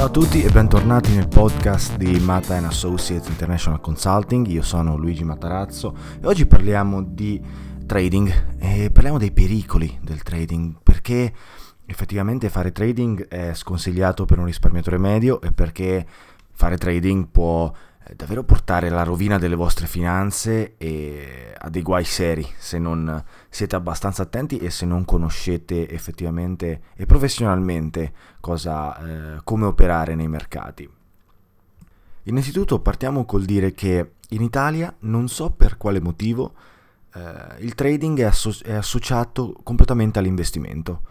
Ciao a tutti e bentornati nel podcast di Mata Associates International Consulting. Io sono Luigi Matarazzo e oggi parliamo di trading e parliamo dei pericoli del trading perché effettivamente fare trading è sconsigliato per un risparmiatore medio e perché fare trading può davvero portare alla rovina delle vostre finanze e a dei guai seri se non siete abbastanza attenti e se non conoscete effettivamente e professionalmente cosa, eh, come operare nei mercati. Innanzitutto partiamo col dire che in Italia non so per quale motivo eh, il trading è, asso- è, associato completamente all'investimento,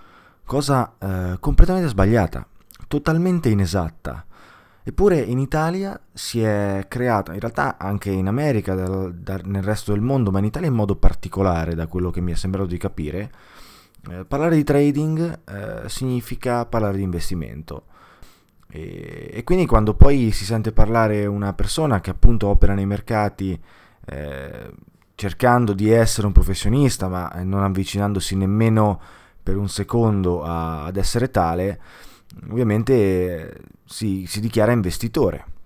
cosa eh, completamente sbagliata, totalmente inesatta. Eppure in Italia si è creato, in realtà anche in America, dal, da, nel resto del mondo, ma in Italia in modo particolare, da quello che mi è sembrato di capire, eh, parlare di trading eh, significa parlare di investimento. E, e, quindi quando poi si sente parlare una persona che appunto opera nei mercati eh, cercando di essere un professionista, ma non avvicinandosi nemmeno per un secondo a, ad essere tale, ovviamente si, si dichiara investitore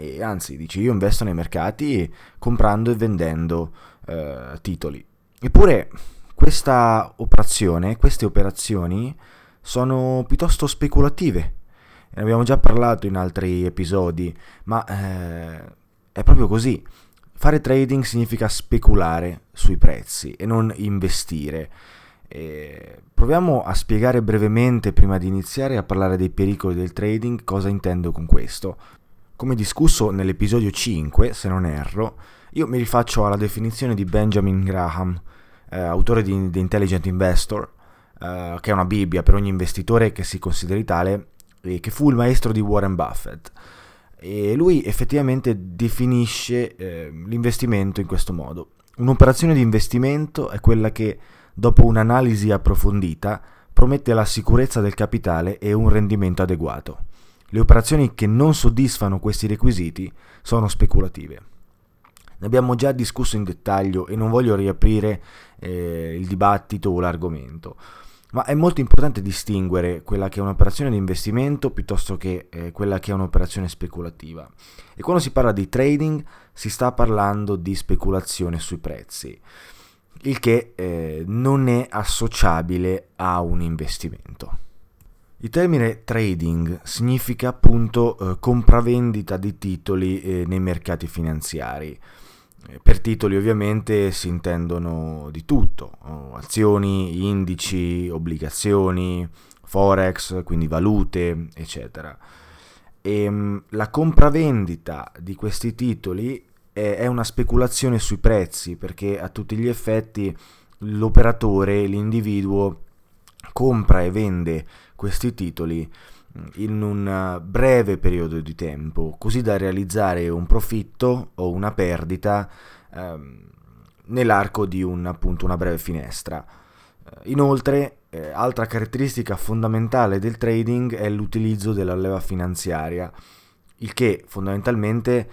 e anzi dice io investo nei mercati comprando e vendendo eh, titoli. Eppure questa operazione, queste operazioni sono piuttosto speculative. Ne abbiamo già parlato in altri episodi, ma eh, è proprio così. Fare trading significa speculare sui prezzi e non investire. E proviamo a spiegare brevemente, prima di iniziare a parlare dei pericoli del trading, cosa intendo con questo. Come discusso nell'episodio 5, se non erro, io mi rifaccio alla definizione di Benjamin Graham, eh, autore di The Intelligent Investor, eh, che è una Bibbia per ogni investitore che si consideri tale, e che fu il maestro di Warren Buffett. E lui effettivamente definisce eh, l'investimento in questo modo. Un'operazione di investimento è quella che dopo un'analisi approfondita, promette la sicurezza del capitale e un rendimento adeguato. Le operazioni che non soddisfano questi requisiti sono speculative. Ne abbiamo già discusso in dettaglio e non voglio riaprire eh, il dibattito o l'argomento, ma è molto importante distinguere quella che è un'operazione di investimento piuttosto che eh, quella che è un'operazione speculativa. E quando si parla di trading si sta parlando di speculazione sui prezzi il che eh, non è associabile a un investimento. Il termine trading significa appunto eh, compravendita di titoli eh, nei mercati finanziari. Eh, per titoli ovviamente si intendono di tutto, oh, azioni, indici, obbligazioni, forex, quindi valute, eccetera. e ehm, la compravendita di questi titoli è, una speculazione sui prezzi perché a tutti gli effetti l'operatore, l'individuo compra e vende questi titoli mm, in un breve periodo di tempo, così da realizzare un profitto o una perdita ehm, nell'arco di un, appunto, una breve finestra. Eh, inoltre, eh, altra caratteristica fondamentale del trading è l'utilizzo della leva finanziaria, il che fondamentalmente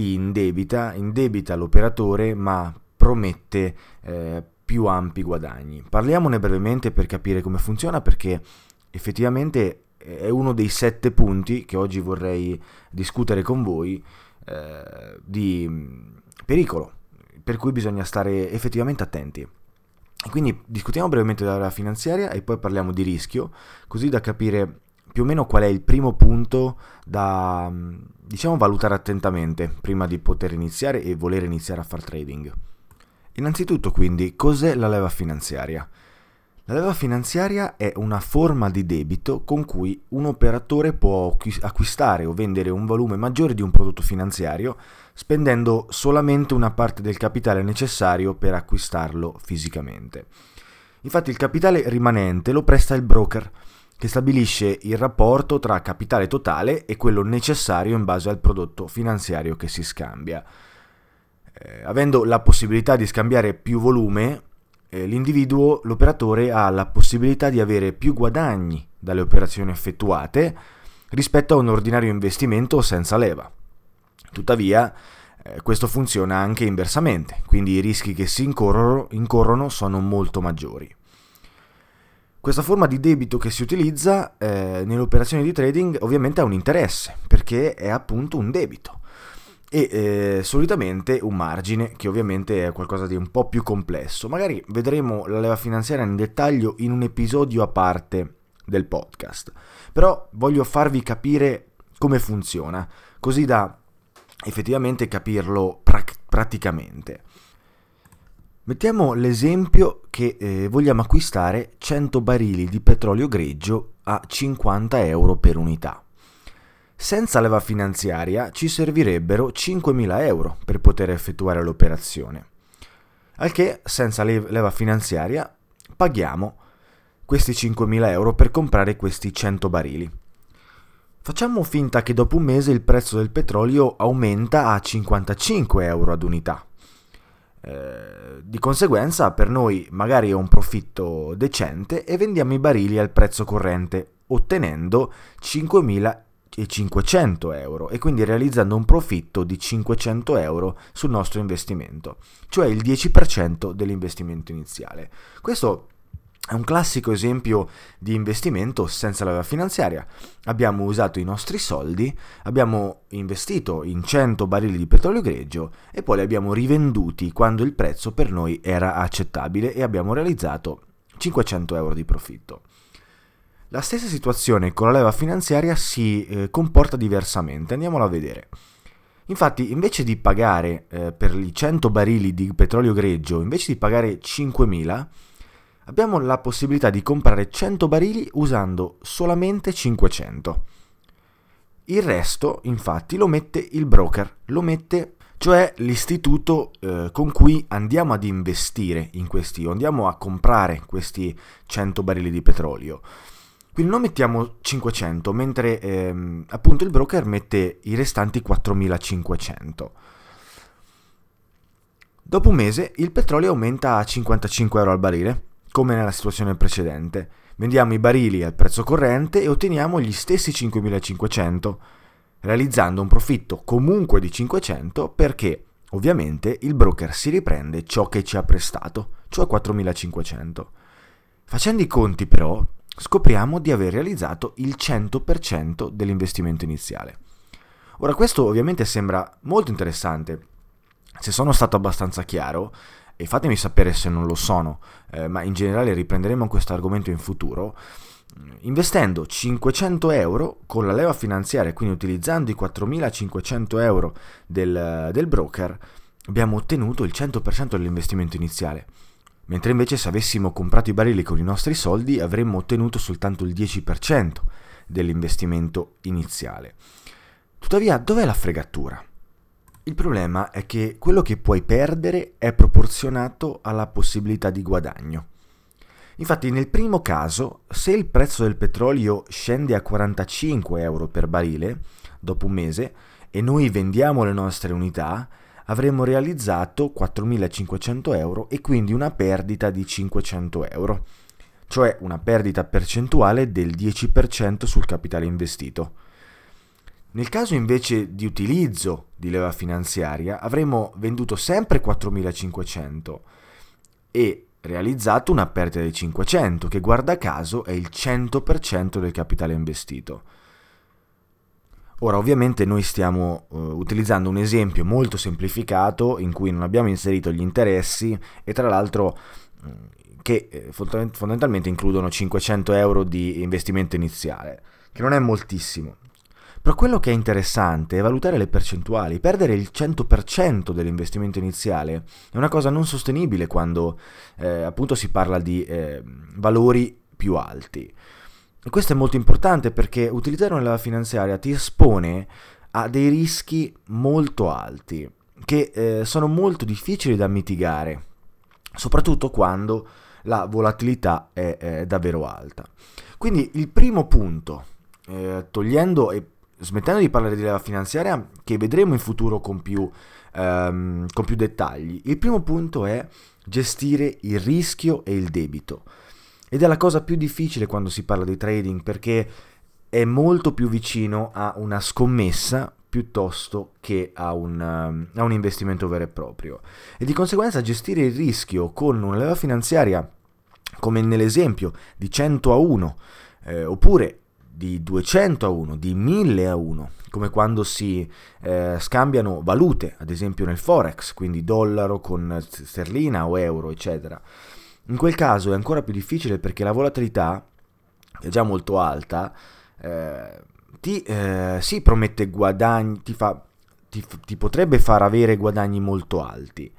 ti indebita, indebita l'operatore ma promette eh, più ampi guadagni. Parliamone brevemente per capire come funziona perché effettivamente è uno dei sette punti che oggi vorrei discutere con voi eh, di pericolo per cui bisogna stare effettivamente attenti. Quindi discutiamo brevemente della finanziaria e poi parliamo di rischio, così da capire più o meno qual è il primo punto da diciamo valutare attentamente prima di poter iniziare e voler iniziare a fare trading. Innanzitutto quindi cos'è la leva finanziaria? La leva finanziaria è una forma di debito con cui un operatore può acquistare o vendere un volume maggiore di un prodotto finanziario spendendo solamente una parte del capitale necessario per acquistarlo fisicamente. Infatti il capitale rimanente lo presta il broker, che stabilisce il rapporto tra capitale totale e quello necessario in base al prodotto finanziario che si scambia. Eh, avendo la possibilità di scambiare più volume, eh, l'individuo, l'operatore, ha la possibilità di avere più guadagni dalle operazioni effettuate rispetto a un ordinario investimento senza leva. Tuttavia, eh, questo funziona anche inversamente, quindi i rischi che si incorrono, incorrono sono molto maggiori. Questa forma di debito che si utilizza eh, nelle operazioni di trading ovviamente ha un interesse, perché è appunto un debito e eh, solitamente un margine che ovviamente è qualcosa di un po' più complesso. Magari vedremo la leva finanziaria in dettaglio in un episodio a parte del podcast, però voglio farvi capire come funziona, così da effettivamente capirlo pra- praticamente. Mettiamo l'esempio che eh, vogliamo acquistare 100 barili di petrolio greggio a 50 euro per unità. Senza leva finanziaria ci servirebbero 5.000 euro per poter effettuare l'operazione. Al che, senza leva finanziaria, paghiamo questi 5.000 euro per comprare questi 100 barili. Facciamo finta che dopo un mese il prezzo del petrolio aumenta a 55 euro ad unità. Eh, di conseguenza per noi magari è un profitto decente e vendiamo i barili al prezzo corrente ottenendo 5.500 euro e quindi realizzando un profitto di 500 euro sul nostro investimento, cioè il 10% dell'investimento iniziale. Questo è un classico esempio di investimento senza leva finanziaria. Abbiamo usato i nostri soldi, abbiamo investito in 100 barili di petrolio greggio e poi li abbiamo rivenduti quando il prezzo per noi era accettabile e abbiamo realizzato 500 euro di profitto. La stessa situazione con la leva finanziaria si eh, comporta diversamente, andiamola a vedere. Infatti, invece di pagare eh, per i 100 barili di petrolio greggio, invece di pagare 5.000, abbiamo la possibilità di comprare 100 barili usando solamente 500. Il resto, infatti, lo mette il broker, lo mette cioè l'istituto eh, con cui andiamo ad investire in questi, andiamo a comprare questi 100 barili di petrolio. Quindi noi mettiamo 500, mentre ehm, appunto il broker mette i restanti 4500. Dopo un mese il petrolio aumenta a 55 euro al barile come nella situazione precedente. Vendiamo i barili al prezzo corrente e otteniamo gli stessi 5.500, realizzando un profitto comunque di 500 perché ovviamente il broker si riprende ciò che ci ha prestato, cioè 4.500. Facendo i conti però scopriamo di aver realizzato il 100% dell'investimento iniziale. Ora questo ovviamente sembra molto interessante. Se sono stato abbastanza chiaro, e fatemi sapere se non lo sono, eh, ma in generale riprenderemo questo argomento in futuro, investendo 500 euro con la leva finanziaria, quindi utilizzando i 4500 euro del, del broker, abbiamo ottenuto il 100% dell'investimento iniziale. Mentre invece se avessimo comprato i barili con i nostri soldi avremmo ottenuto soltanto il 10% dell'investimento iniziale. Tuttavia, dov'è la fregatura? Il problema è che quello che puoi perdere è proporzionato alla possibilità di guadagno. Infatti nel primo caso, se il prezzo del petrolio scende a 45 euro per barile dopo un mese e noi vendiamo le nostre unità, avremo realizzato 4.500 euro e quindi una perdita di 500 euro, cioè una perdita percentuale del 10% sul capitale investito. Nel caso invece di utilizzo di leva finanziaria avremmo venduto sempre 4.500 e realizzato una perdita di 500 che guarda caso è il 100% del capitale investito. Ora ovviamente noi stiamo uh, utilizzando un esempio molto semplificato in cui non abbiamo inserito gli interessi e tra l'altro uh, che eh, fondamentalmente includono 500 euro di investimento iniziale, che non è moltissimo. Però quello che è interessante è valutare le percentuali. Perdere il 100% dell'investimento iniziale è una cosa non sostenibile quando eh, appunto si parla di eh, valori più alti. E questo è molto importante perché utilizzare una leva finanziaria ti espone a dei rischi molto alti che eh, sono molto difficili da mitigare, soprattutto quando la volatilità è, è davvero alta. Quindi il primo punto, eh, togliendo e smettendo di parlare di leva finanziaria, che vedremo in futuro con più, um, con più dettagli, il primo punto è gestire il rischio e il debito. Ed è la cosa più difficile quando si parla di trading perché è molto più vicino a una scommessa piuttosto che a un, a un, investimento vero e proprio. E di conseguenza gestire il rischio con una leva finanziaria, come nell'esempio di 100 a 1, eh, oppure di 200 a 1, di 1000 a 1, come quando si eh, scambiano valute, ad esempio nel forex, quindi dollaro con sterlina o euro, eccetera. In quel caso è ancora più difficile perché la volatilità è già molto alta, eh, ti eh, sì, promette guadagni, ti, fa, ti, ti potrebbe far avere guadagni molto alti,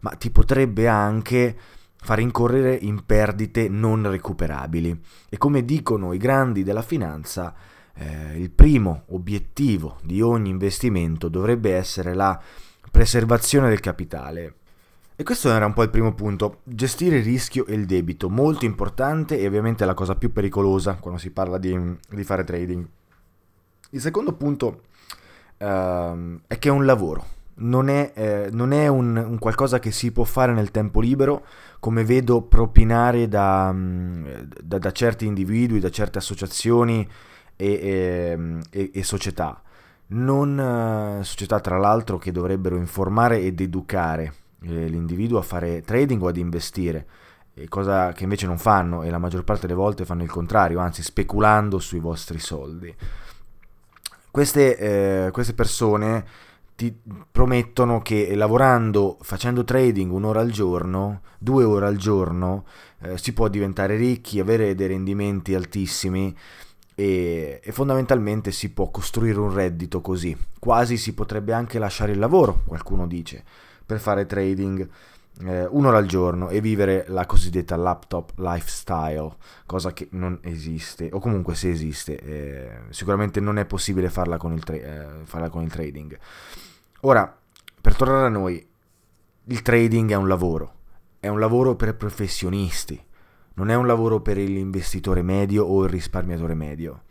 ma ti potrebbe anche far incorrere in perdite non recuperabili. E come dicono i grandi della finanza, eh, il primo obiettivo di ogni investimento dovrebbe essere la preservazione del capitale. E questo era un po' il primo punto, gestire il rischio e il debito, molto importante e ovviamente la cosa più pericolosa quando si parla di, di fare trading. Il secondo punto uh, è che è un lavoro, non è, eh, non è un, un, qualcosa che si può fare nel tempo libero, come vedo propinare da, mm, da, da certi individui, da certe associazioni e, e, e, società. Non eh, società, tra l'altro, che dovrebbero informare ed educare eh, l'individuo a fare trading o ad investire, cosa che invece non fanno e la maggior parte delle volte fanno il contrario, anzi speculando sui vostri soldi. Queste, eh, queste persone ti promettono che lavorando, facendo trading un'ora al giorno, due ore al giorno, eh, si può diventare ricchi, avere dei rendimenti altissimi e, e, fondamentalmente si può costruire un reddito così. Quasi si potrebbe anche lasciare il lavoro, qualcuno dice, per fare trading eh, un'ora al giorno e vivere la cosiddetta laptop lifestyle, cosa che non esiste, o comunque se esiste, eh, sicuramente non è possibile farla con il, tra- eh, farla con il trading. Ora, per tornare a noi, il trading è un lavoro, è un lavoro per professionisti, non è un lavoro per l'investitore medio o il risparmiatore medio.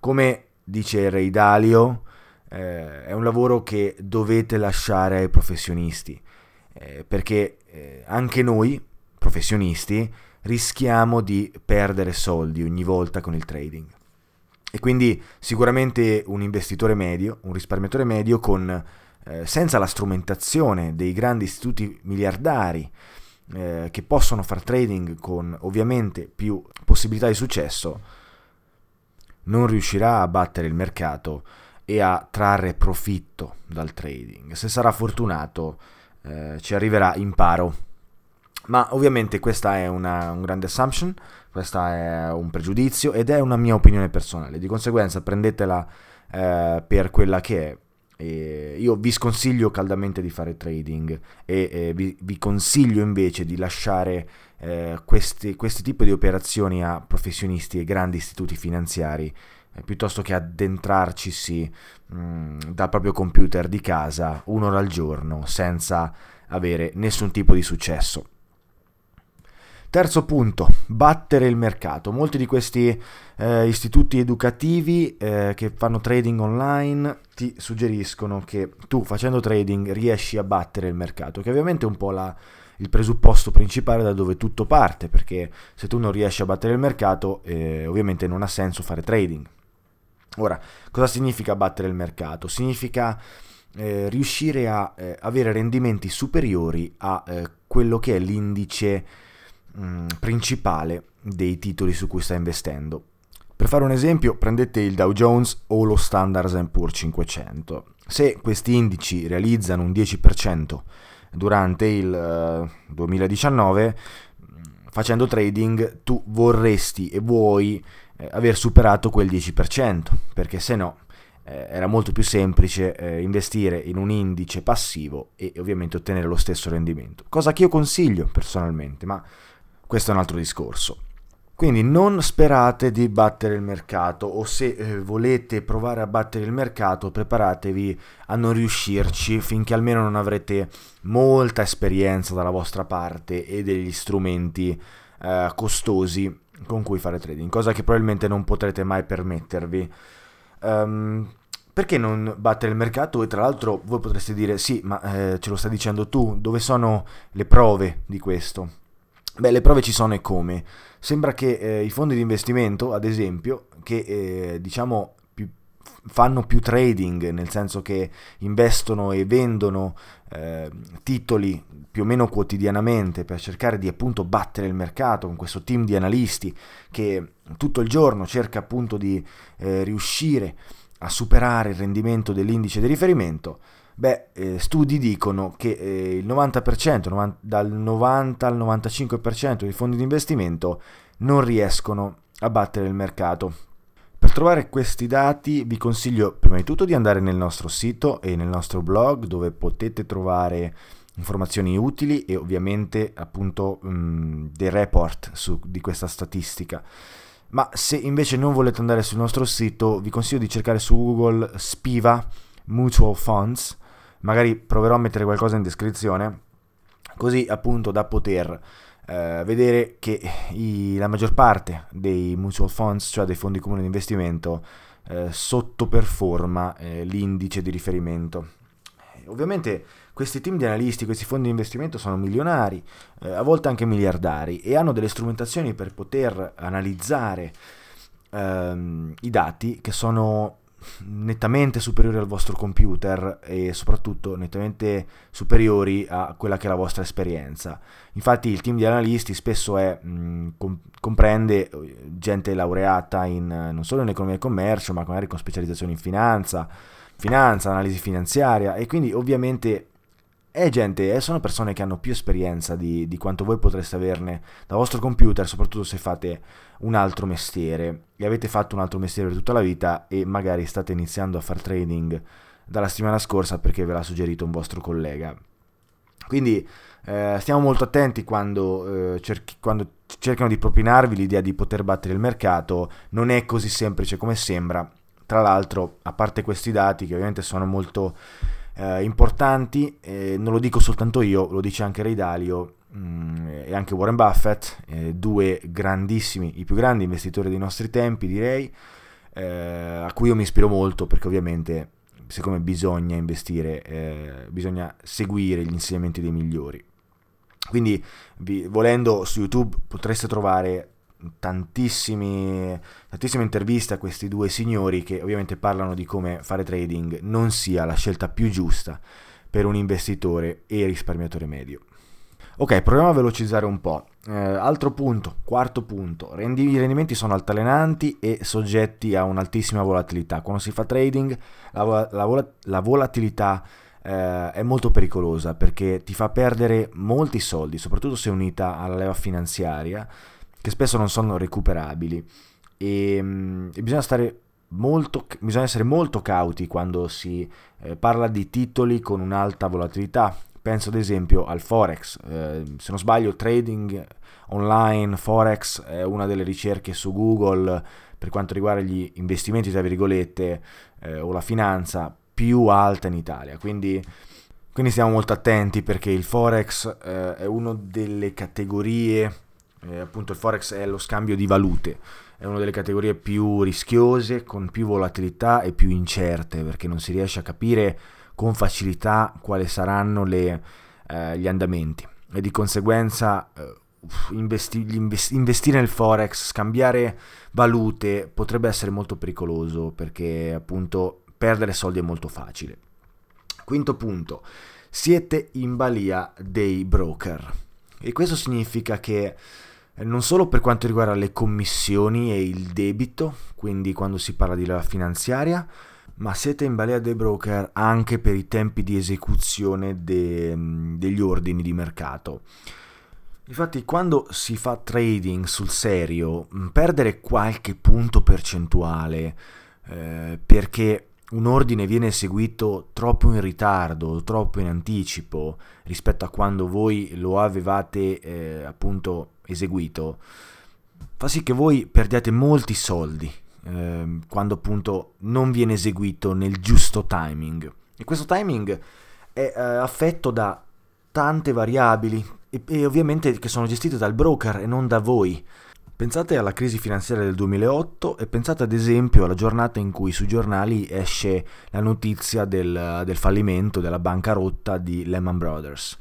Come dice Ray Dalio, eh, è un lavoro che dovete lasciare ai professionisti, eh, perché eh, anche noi, professionisti, rischiamo di perdere soldi ogni volta con il trading. E quindi sicuramente un investitore medio, un risparmiatore medio con eh, senza la strumentazione dei grandi istituti miliardari eh, che possono fare trading con ovviamente più possibilità di successo, non riuscirà a battere il mercato e a trarre profitto dal trading. Se sarà fortunato eh, ci arriverà in paro. Ma ovviamente questa è una, un grande assumption, questo è un pregiudizio ed è una mia opinione personale. Di conseguenza prendetela eh, per quella che è e io vi sconsiglio caldamente di fare trading e eh, vi, vi, consiglio invece di lasciare eh, questi, questi tipi di operazioni a professionisti e grandi istituti finanziari eh, piuttosto che addentrarcisi mh, mm, dal proprio computer di casa un'ora al giorno senza avere nessun tipo di successo. Terzo punto, battere il mercato. Molti di questi eh, istituti educativi eh, che fanno trading online ti suggeriscono che tu facendo trading riesci a battere il mercato, che ovviamente è un po' la, il presupposto principale da dove tutto parte, perché se tu non riesci a battere il mercato eh, ovviamente non ha senso fare trading. Ora, cosa significa battere il mercato? Significa eh, riuscire a eh, avere rendimenti superiori a eh, quello che è l'indice mm, principale dei titoli su cui stai investendo. Per fare un esempio, prendete il Dow Jones o lo Standard Poor's 500. Se questi indici realizzano un 10% durante il uh, 2019, facendo trading tu vorresti e vuoi eh, aver superato quel 10%, perché se no eh, era molto più semplice eh, investire in un indice passivo e ovviamente ottenere lo stesso rendimento, cosa che io consiglio personalmente, ma questo è un altro discorso. Quindi non sperate di battere il mercato o se eh, volete provare a battere il mercato preparatevi a non riuscirci finché almeno non avrete molta esperienza dalla vostra parte e degli strumenti eh, costosi con cui fare trading, cosa che probabilmente non potrete mai permettervi. Um, perché non battere il mercato? E tra l'altro voi potreste dire sì, ma eh, ce lo stai dicendo tu, dove sono le prove di questo? Beh, le prove ci sono e come. Sembra che eh, i fondi di investimento, ad esempio, che eh, diciamo più, fanno più trading, nel senso che investono e vendono eh, titoli più o meno quotidianamente per cercare di appunto battere il mercato con questo team di analisti che tutto il giorno cerca appunto di eh, riuscire a superare il rendimento dell'indice di riferimento, beh, eh, studi dicono che eh, il 90%, 90, dal 90 al 95% dei fondi di investimento non riescono a battere il mercato. Per trovare questi dati vi consiglio prima di tutto di andare nel nostro sito e nel nostro blog dove potete trovare informazioni utili e ovviamente appunto mh, mm, dei report su, di questa statistica. Ma se invece non volete andare sul nostro sito, vi consiglio di cercare su Google Spiva Mutual Funds, magari proverò a mettere qualcosa in descrizione, così appunto da poter eh, vedere che i, la maggior parte dei mutual funds, cioè dei fondi comuni di investimento, eh, sottoperforma eh, l'indice di riferimento. Ovviamente questi team di analisti, questi fondi di investimento sono milionari, eh, a volte anche miliardari, e hanno delle strumentazioni per poter analizzare ehm, i dati che sono nettamente superiori al vostro computer e soprattutto nettamente superiori a quella che è la vostra esperienza. Infatti il team di analisti spesso è, mh, com- comprende eh, gente laureata in, non solo in economia e commercio, ma magari con specializzazione in finanza, finanza, analisi finanziaria e quindi ovviamente è gente, eh, sono persone che hanno più esperienza di, di, quanto voi potreste averne dal vostro computer, soprattutto se fate un altro mestiere e avete fatto un altro mestiere per tutta la vita e magari state iniziando a fare trading dalla settimana scorsa perché ve l'ha suggerito un vostro collega. Quindi eh, stiamo molto attenti quando, eh, cerchi, quando cercano di propinarvi l'idea di poter battere il mercato, non è così semplice come sembra. Tra l'altro, a parte questi dati che ovviamente sono molto eh, importanti, eh, non lo dico soltanto io, lo dice anche Ray Dalio mh, mm, e anche Warren Buffett, eh, due grandissimi, i più grandi investitori dei nostri tempi direi, eh, a cui io mi ispiro molto perché ovviamente siccome bisogna investire, eh, bisogna seguire gli insegnamenti dei migliori. Quindi vi, volendo su YouTube potreste trovare tantissime interviste a questi due signori che ovviamente parlano di come fare trading non sia la scelta più giusta per un investitore e risparmiatore medio. Ok, proviamo a velocizzare un po'. Eh, altro punto, quarto punto, rendi- i rendimenti sono altalenanti e soggetti a un'altissima volatilità. Quando si fa trading la, la, la volatilità eh, è molto pericolosa perché ti fa perdere molti soldi, soprattutto se unita alla leva finanziaria che spesso non sono recuperabili e, mm, e bisogna stare molto, bisogna essere molto cauti quando si eh, parla di titoli con un'alta volatilità. Penso ad esempio al Forex, eh, se non sbaglio trading online Forex è una delle ricerche su Google per per quanto riguarda gli investimenti, tra virgolette, eh, o la finanza, più alta in Italia. Quindi, quindi stiamo molto attenti perché il Forex eh, è una delle categorie, eh, appunto il Forex è lo scambio di valute, è una delle categorie più rischiose, con più volatilità e più incerte, perché non si riesce a capire con facilità quali saranno le, eh, gli andamenti. E di conseguenza eh, investi, investi, investire nel forex, scambiare valute potrebbe essere molto pericoloso perché appunto perdere soldi è molto facile. Quinto punto, siete in balia dei broker e questo significa che eh, non solo per quanto riguarda le commissioni e il debito, quindi quando si parla di leva finanziaria, ma siete in balia dei broker anche per i tempi di esecuzione de, degli ordini di mercato. Infatti quando si fa trading sul serio, perdere qualche punto percentuale eh, perché un ordine viene eseguito troppo in ritardo, troppo in anticipo rispetto a quando voi lo avevate eh, appunto eseguito, fa sì che voi perdiate molti soldi eh, quando appunto non viene eseguito nel giusto timing. E questo timing è eh, affetto da tante variabili e, e ovviamente che sono gestite dal broker e non da voi. Pensate alla crisi finanziaria del 2008 e pensate ad esempio alla giornata in cui sui giornali esce la notizia del, del fallimento, della bancarotta di Lehman Brothers.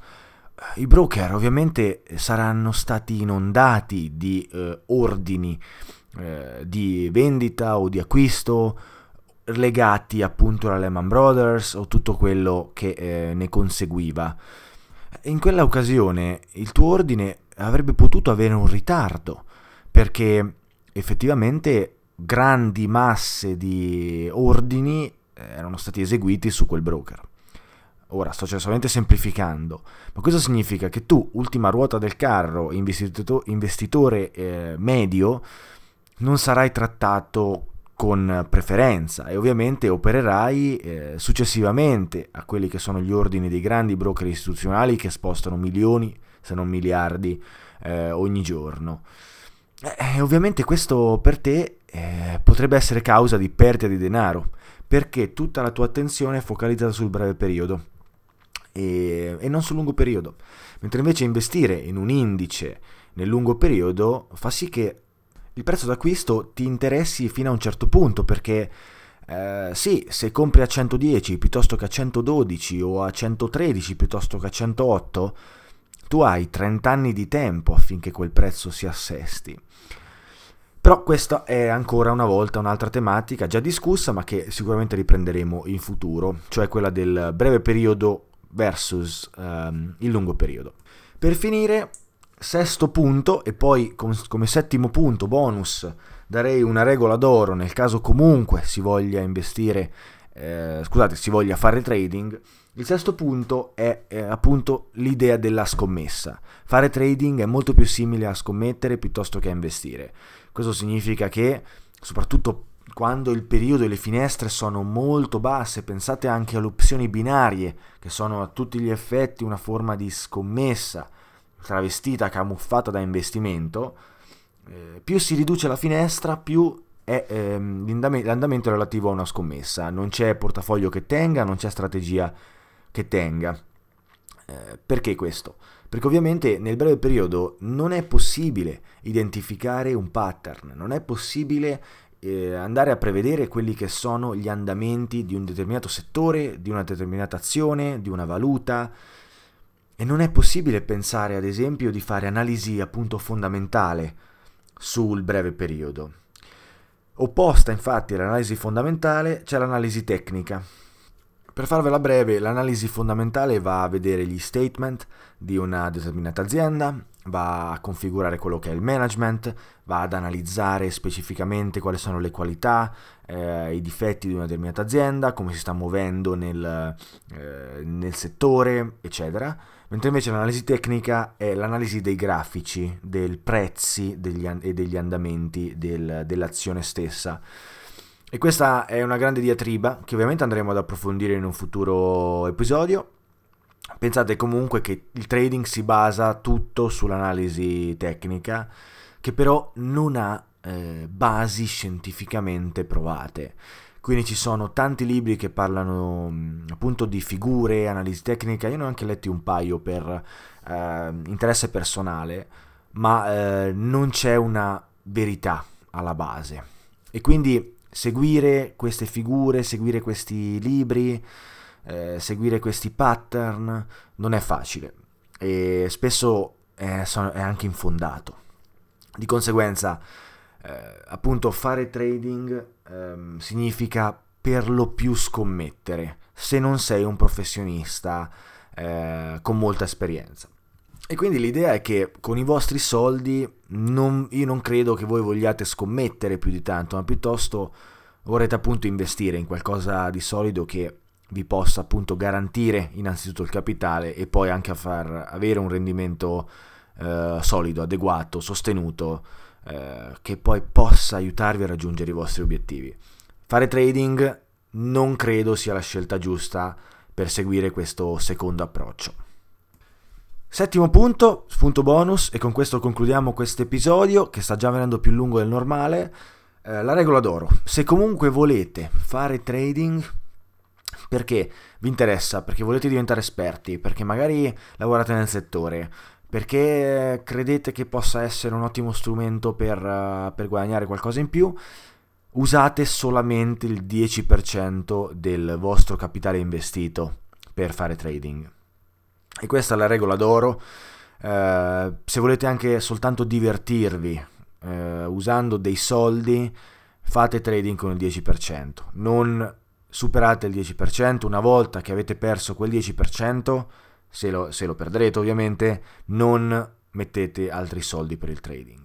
I broker ovviamente saranno stati inondati di eh, ordini eh, di vendita o di acquisto legati appunto alla Lehman Brothers o tutto quello che eh, ne conseguiva. In quella occasione il tuo ordine avrebbe potuto avere un ritardo perché effettivamente grandi masse di ordini eh, erano stati eseguiti su quel broker. Ora sto solamente semplificando, ma questo significa che tu, ultima ruota del carro, investitore, investitore eh, medio, non sarai trattato con preferenza e ovviamente opererai eh, successivamente a quelli che sono gli ordini dei grandi broker istituzionali che spostano milioni, se non miliardi, eh, ogni giorno. E ovviamente questo per te eh, potrebbe essere causa di perdita di denaro, perché tutta la tua attenzione è focalizzata sul breve periodo e, e non sul lungo periodo. Mentre invece investire in un indice nel lungo periodo fa sì che il prezzo d'acquisto ti interessi fino a un certo punto perché eh, sì, se compri a 110 piuttosto che a 112 o a 113 piuttosto che a 108, tu hai 30 anni di tempo affinché quel prezzo si assesti. Però questa è ancora una volta un'altra tematica già discussa ma che sicuramente riprenderemo in futuro, cioè quella del breve periodo versus um, il lungo periodo. Per finire Sesto punto, e poi come settimo punto bonus darei una regola d'oro nel caso comunque si voglia investire, eh, scusate, si voglia fare trading. Il sesto punto è eh, appunto l'idea della scommessa. Fare trading è molto più simile a scommettere piuttosto che a investire. Questo significa che, soprattutto quando il periodo e le finestre sono molto basse, pensate anche alle opzioni binarie, che sono a tutti gli effetti una forma di scommessa travestita, camuffata da investimento, eh, più si riduce la finestra, più è ehm, l'andamento relativo a una scommessa. Non c'è portafoglio che tenga, non c'è strategia che tenga. Eh, perché questo? Perché ovviamente nel breve periodo non è possibile identificare un pattern, non è possibile eh, andare a prevedere quelli che sono gli andamenti di un determinato settore, di una determinata azione, di una valuta, e non è possibile pensare, ad esempio, di fare analisi appunto fondamentale sul breve periodo. Opposta infatti all'analisi fondamentale c'è l'analisi tecnica. Per farvela breve, l'analisi fondamentale va a vedere gli statement di una determinata azienda, va a configurare quello che è il management, va ad analizzare specificamente quali sono le qualità, eh, i difetti di una determinata azienda, come si sta muovendo nel, eh, nel settore, eccetera mentre invece l'analisi tecnica è l'analisi dei grafici, dei prezzi degli e degli andamenti del, dell'azione stessa. E questa è una grande diatriba che ovviamente andremo ad approfondire in un futuro episodio. Pensate comunque che il trading si basa tutto sull'analisi tecnica, che però non ha eh, basi scientificamente provate. Quindi ci sono tanti libri che parlano mm, appunto di figure, analisi tecnica, io ne ho anche letti un paio per eh, interesse personale, ma eh, non c'è una verità alla base. E quindi seguire queste figure, seguire questi libri, eh, seguire questi pattern non è facile e spesso è, è anche infondato. Di conseguenza, eh, appunto, fare trading ehm, significa per lo più scommettere se non sei un professionista eh, con molta esperienza. E quindi l'idea è che con i vostri soldi non, io non credo che voi vogliate scommettere più di tanto, ma piuttosto vorrete appunto investire in qualcosa di solido che vi possa appunto garantire innanzitutto il capitale e poi anche a far avere un rendimento eh, solido, adeguato, sostenuto, eh, che poi possa aiutarvi a raggiungere i vostri obiettivi. Fare trading non credo sia la scelta giusta per seguire questo secondo approccio. Settimo punto, spunto bonus, e con questo concludiamo questo episodio che sta già venendo più lungo del normale. Eh, la regola d'oro. Se comunque volete fare trading, perché vi interessa, perché volete diventare esperti, perché magari lavorate nel settore, perché credete che possa essere un ottimo strumento per, uh, per guadagnare qualcosa in più, usate solamente il 10% del vostro capitale investito per fare trading. E questa è la regola d'oro. Uh, se volete anche soltanto divertirvi uh, usando dei soldi, fate trading con il 10%. Non superate il 10%, una volta che avete perso quel 10%, se lo, se lo perdrete ovviamente, non mettete altri soldi per il trading.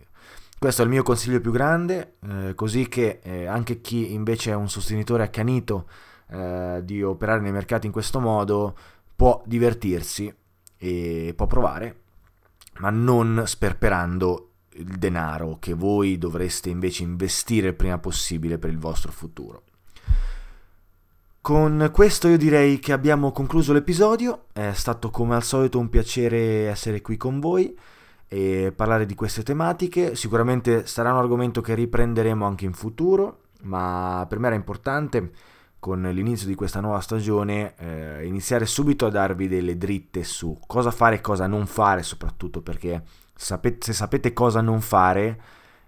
Questo è il mio consiglio più grande, eh, così che eh, anche chi invece è un sostenitore accanito eh, di operare nei mercati in questo modo può divertirsi e può provare, ma non sperperando il denaro che voi dovreste invece investire il prima possibile per il vostro futuro. Con questo io direi che abbiamo concluso l'episodio, è stato come al solito un piacere essere qui con voi e parlare di queste tematiche, sicuramente sarà un argomento che riprenderemo anche in futuro, ma per me era importante con l'inizio di questa nuova stagione eh, iniziare subito a darvi delle dritte su cosa fare e cosa non fare soprattutto perché sapete, se sapete cosa non fare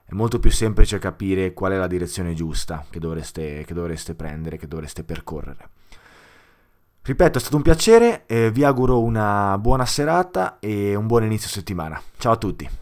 è molto più semplice capire qual è la direzione giusta che dovreste, che dovreste prendere, che dovreste percorrere. Ripeto, è stato un piacere, eh, vi auguro una buona serata e un buon inizio settimana. Ciao a tutti!